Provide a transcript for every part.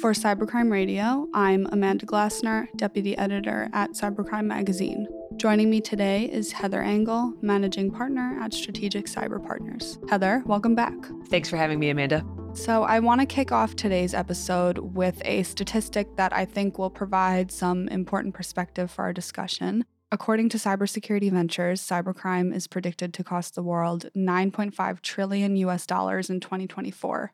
For Cybercrime Radio, I'm Amanda Glassner, Deputy Editor at Cybercrime Magazine. Joining me today is Heather Engel, Managing Partner at Strategic Cyber Partners. Heather, welcome back. Thanks for having me, Amanda. So, I want to kick off today's episode with a statistic that I think will provide some important perspective for our discussion. According to Cybersecurity Ventures, cybercrime is predicted to cost the world 9.5 trillion US dollars in 2024.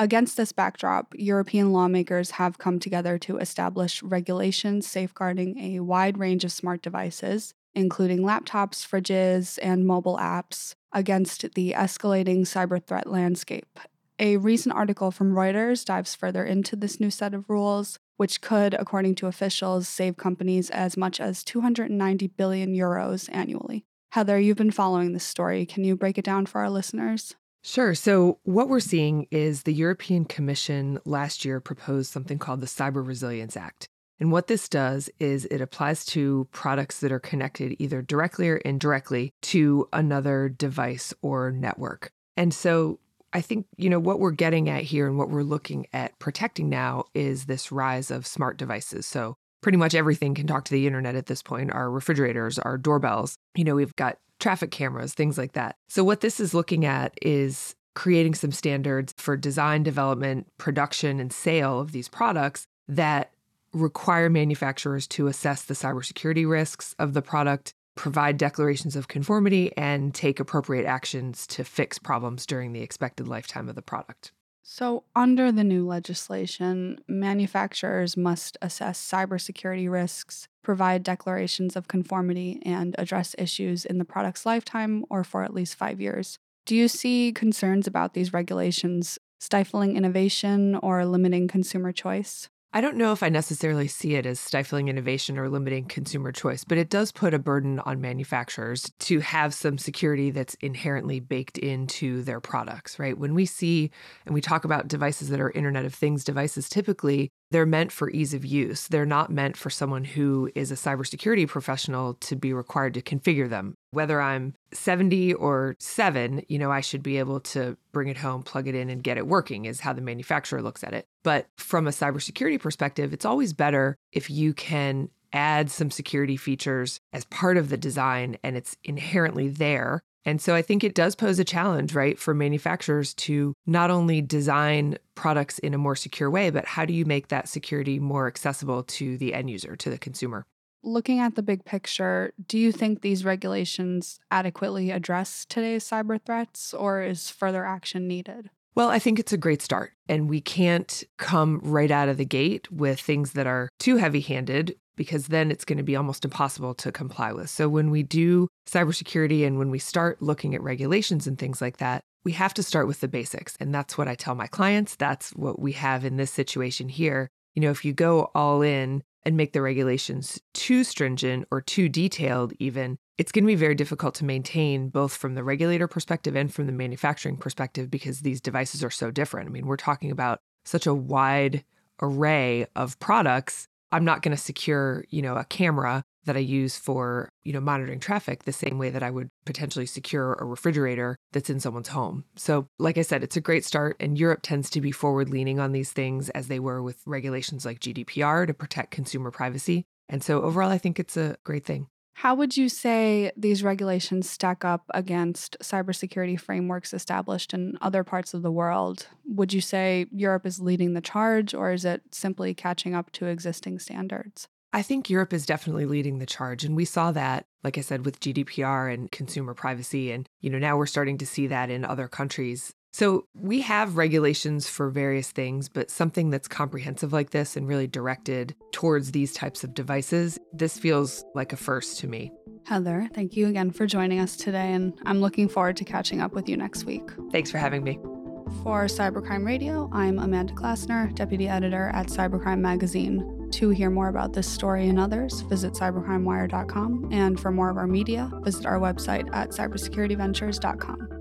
Against this backdrop, European lawmakers have come together to establish regulations safeguarding a wide range of smart devices, including laptops, fridges, and mobile apps, against the escalating cyber threat landscape. A recent article from Reuters dives further into this new set of rules, which could, according to officials, save companies as much as 290 billion euros annually. Heather, you've been following this story. Can you break it down for our listeners? Sure. So, what we're seeing is the European Commission last year proposed something called the Cyber Resilience Act. And what this does is it applies to products that are connected either directly or indirectly to another device or network. And so, I think, you know, what we're getting at here and what we're looking at protecting now is this rise of smart devices. So, pretty much everything can talk to the internet at this point our refrigerators, our doorbells. You know, we've got traffic cameras, things like that. So, what this is looking at is creating some standards for design, development, production, and sale of these products that require manufacturers to assess the cybersecurity risks of the product, provide declarations of conformity, and take appropriate actions to fix problems during the expected lifetime of the product. So, under the new legislation, manufacturers must assess cybersecurity risks, provide declarations of conformity, and address issues in the product's lifetime or for at least five years. Do you see concerns about these regulations stifling innovation or limiting consumer choice? I don't know if I necessarily see it as stifling innovation or limiting consumer choice, but it does put a burden on manufacturers to have some security that's inherently baked into their products, right? When we see and we talk about devices that are Internet of Things devices, typically they're meant for ease of use. They're not meant for someone who is a cybersecurity professional to be required to configure them. Whether I'm 70 or 7, you know, I should be able to bring it home, plug it in and get it working is how the manufacturer looks at it. But from a cybersecurity perspective, it's always better if you can add some security features as part of the design and it's inherently there and so I think it does pose a challenge, right, for manufacturers to not only design products in a more secure way, but how do you make that security more accessible to the end user, to the consumer? Looking at the big picture, do you think these regulations adequately address today's cyber threats, or is further action needed? Well, I think it's a great start. And we can't come right out of the gate with things that are too heavy handed because then it's going to be almost impossible to comply with. So when we do cybersecurity and when we start looking at regulations and things like that, we have to start with the basics. And that's what I tell my clients. That's what we have in this situation here. You know, if you go all in and make the regulations too stringent or too detailed, even, it's going to be very difficult to maintain both from the regulator perspective and from the manufacturing perspective because these devices are so different. I mean, we're talking about such a wide array of products I'm not going to secure, you know, a camera that I use for, you know, monitoring traffic the same way that I would potentially secure a refrigerator that's in someone's home. So, like I said, it's a great start and Europe tends to be forward leaning on these things as they were with regulations like GDPR to protect consumer privacy. And so overall I think it's a great thing. How would you say these regulations stack up against cybersecurity frameworks established in other parts of the world? Would you say Europe is leading the charge, or is it simply catching up to existing standards? I think Europe is definitely leading the charge. And we saw that, like I said, with GDPR and consumer privacy. And, you know, now we're starting to see that in other countries so we have regulations for various things, but something that's comprehensive like this and really directed towards these types of devices, this feels like a first to me. Heather, thank you again for joining us today, and I'm looking forward to catching up with you next week. Thanks for having me. For Cybercrime Radio, I'm Amanda Glassner, Deputy Editor at Cybercrime Magazine. To hear more about this story and others, visit cybercrimewire.com. And for more of our media, visit our website at cybersecurityventures.com.